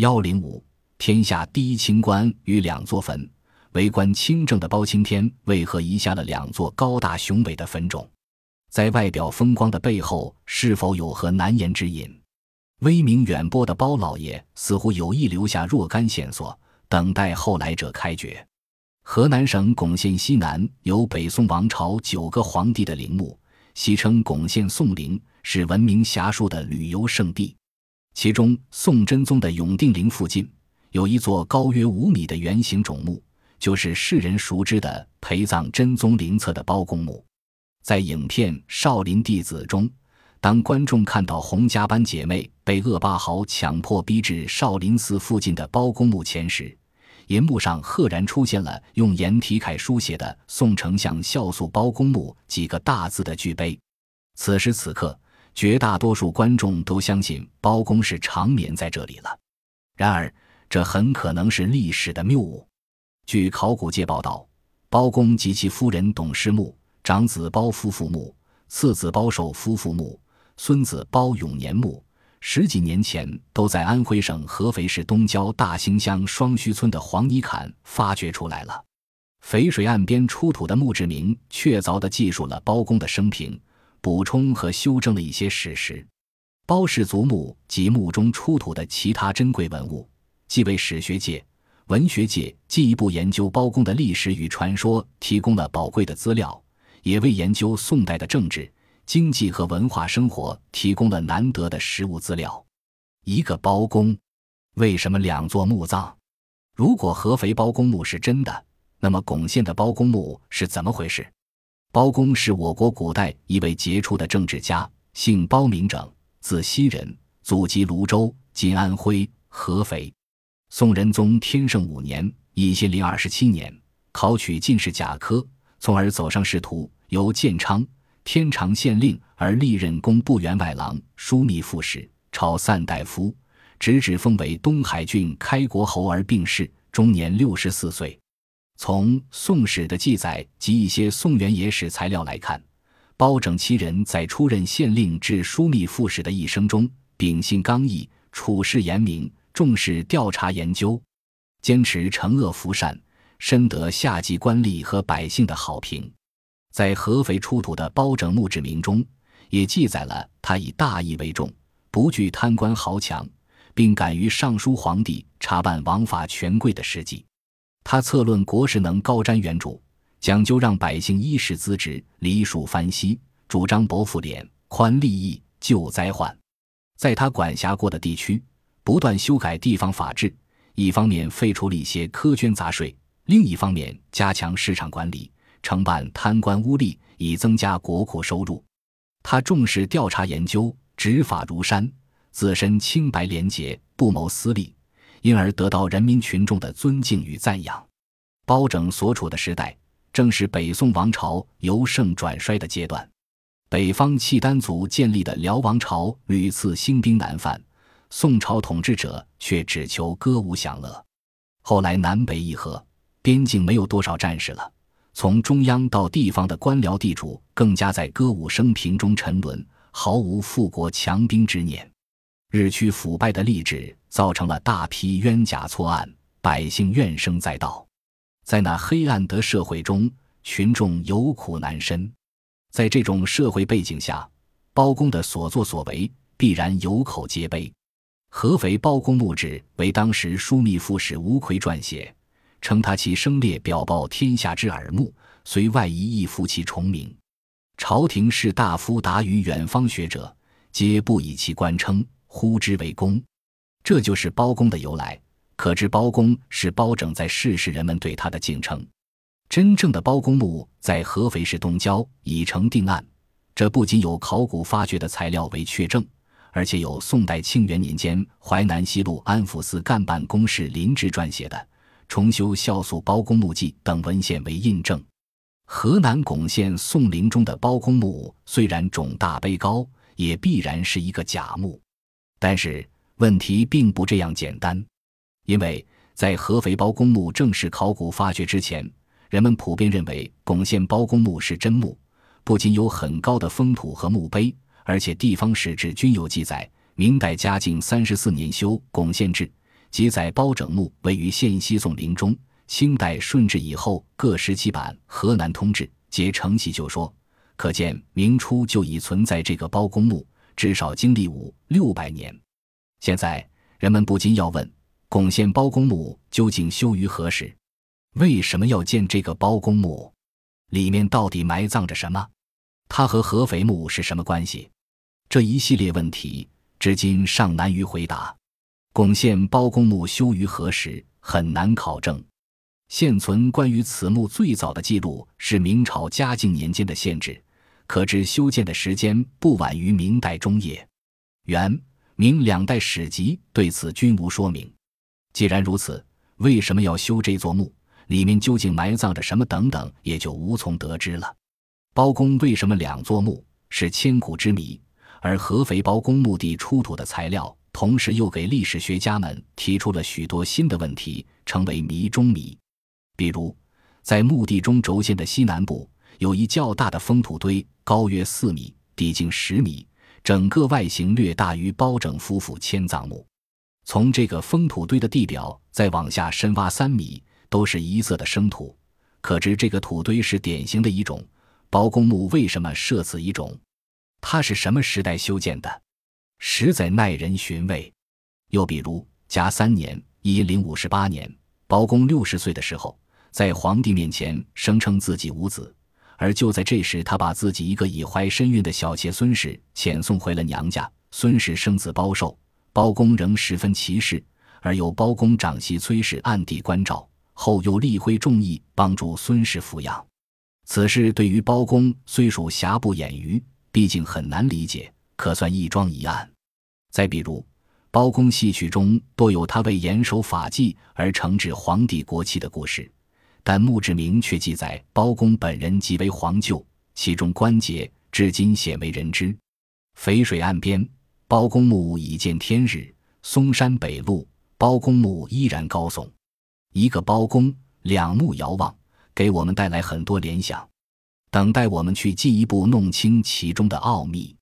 幺零五，天下第一清官与两座坟，为官清正的包青天为何遗下了两座高大雄伟的坟冢？在外表风光的背后，是否有何难言之隐？威名远播的包老爷似乎有意留下若干线索，等待后来者开掘。河南省巩县西南有北宋王朝九个皇帝的陵墓，戏称巩县宋陵，是闻名遐迩的旅游胜地。其中，宋真宗的永定陵附近有一座高约五米的圆形冢墓，就是世人熟知的陪葬真宗陵侧的包公墓。在影片《少林弟子》中，当观众看到洪家班姐妹被恶霸豪强迫逼至少林寺附近的包公墓前时，银幕上赫然出现了用颜体楷书写的“宋丞相孝肃包公墓”几个大字的巨碑。此时此刻。绝大多数观众都相信包公是长眠在这里了，然而这很可能是历史的谬误。据考古界报道，包公及其夫人董氏墓、长子包夫妇墓、次子包寿夫妇墓、孙子包永年墓，十几年前都在安徽省合肥市东郊大兴乡双圩村的黄泥坎发掘出来了。淝水岸边出土的墓志铭，确凿地记述了包公的生平。补充和修正了一些史实。包氏族墓及墓中出土的其他珍贵文物，既为史学界、文学界进一步研究包公的历史与传说提供了宝贵的资料，也为研究宋代的政治、经济和文化生活提供了难得的实物资料。一个包公，为什么两座墓葬？如果合肥包公墓是真的，那么巩县的包公墓是怎么回事？包公是我国古代一位杰出的政治家，姓包名整，字熙人，祖籍泸州（今安徽合肥）。宋仁宗天圣五年（一千零二十七年），考取进士甲科，从而走上仕途，由建昌天长县令而历任工部员外郎、枢密副使、朝散大夫，直至封为东海郡开国侯而病逝，终年六十四岁。从《宋史》的记载及一些宋元野史材料来看，包拯七人在出任县令至枢密副使的一生中，秉性刚毅，处事严明，重视调查研究，坚持惩恶扶善，深得下级官吏和百姓的好评。在合肥出土的包拯墓志铭中，也记载了他以大义为重，不惧贪官豪强，并敢于上书皇帝查办王法权贵的事迹。他策论国事能高瞻远瞩，讲究让百姓衣食资质梨树翻稀，主张薄赋敛、宽利益、救灾患。在他管辖过的地区，不断修改地方法制，一方面废除了一些苛捐杂税，另一方面加强市场管理，惩办贪官污吏，以增加国库收入。他重视调查研究，执法如山，自身清白廉洁，不谋私利。因而得到人民群众的尊敬与赞扬。包拯所处的时代，正是北宋王朝由盛转衰的阶段。北方契丹族建立的辽王朝屡次兴兵南犯，宋朝统治者却只求歌舞享乐。后来南北议和，边境没有多少战士了，从中央到地方的官僚地主更加在歌舞升平中沉沦，毫无富国强兵之念。日趋腐败的吏治造成了大批冤假错案，百姓怨声载道。在那黑暗的社会中，群众有苦难伸。在这种社会背景下，包公的所作所为必然有口皆碑。合肥包公墓志为当时枢密副使吴奎撰写，称他其生烈表报天下之耳目，虽外夷亦服其崇名。朝廷士大夫达于远方学者，皆不以其官称。呼之为公，这就是包公的由来。可知包公是包拯在世时人们对他的敬称。真正的包公墓在合肥市东郊已成定案，这不仅有考古发掘的材料为确证，而且有宋代庆元年间淮南西路安抚司干办公室林志撰写的《重修孝肃包公墓记》等文献为印证。河南巩县宋陵中的包公墓虽然冢大碑高，也必然是一个假墓。但是问题并不这样简单，因为在合肥包公墓正式考古发掘之前，人们普遍认为巩县包公墓是真墓，不仅有很高的封土和墓碑，而且地方史志均有记载。明代嘉靖三十四年修《巩县志》，记载包拯墓位于县西宋陵中，清代顺治以后各时期版《河南通志》皆承袭旧说，可见明初就已存在这个包公墓，至少经历五六百年。现在人们不禁要问：巩县包公墓究竟修于何时？为什么要建这个包公墓？里面到底埋葬着什么？它和合肥墓是什么关系？这一系列问题至今尚难于回答。巩县包公墓修于何时很难考证，现存关于此墓最早的记录是明朝嘉靖年间的县志，可知修建的时间不晚于明代中叶。元、明两代史籍对此均无说明。既然如此，为什么要修这座墓？里面究竟埋葬着什么？等等，也就无从得知了。包公为什么两座墓是千古之谜？而合肥包公墓地出土的材料。同时，又给历史学家们提出了许多新的问题，成为谜中谜。比如，在墓地中轴线的西南部，有一较大的封土堆，高约四米，底径十米，整个外形略大于包拯夫妇迁葬墓。从这个封土堆的地表再往下深挖三米，都是一色的生土，可知这个土堆是典型的一种。包公墓为什么设此一种？它是什么时代修建的？实在耐人寻味。又比如，甲三年（一零五十八年），包公六十岁的时候，在皇帝面前声称自己无子，而就在这时，他把自己一个已怀身孕的小妾孙氏遣送回了娘家。孙氏生子包寿，包公仍十分歧视，而由包公长媳崔氏暗地关照，后又力挥众议帮助孙氏抚养。此事对于包公虽属瑕不掩瑜，毕竟很难理解。可算一桩疑案。再比如，包公戏曲中多有他为严守法纪而惩治皇帝国戚的故事，但墓志铭却记载包公本人即为皇舅，其中关节至今鲜为人知。淝水岸边，包公墓已见天日；嵩山北路，包公墓依然高耸。一个包公，两目遥望，给我们带来很多联想，等待我们去进一步弄清其中的奥秘。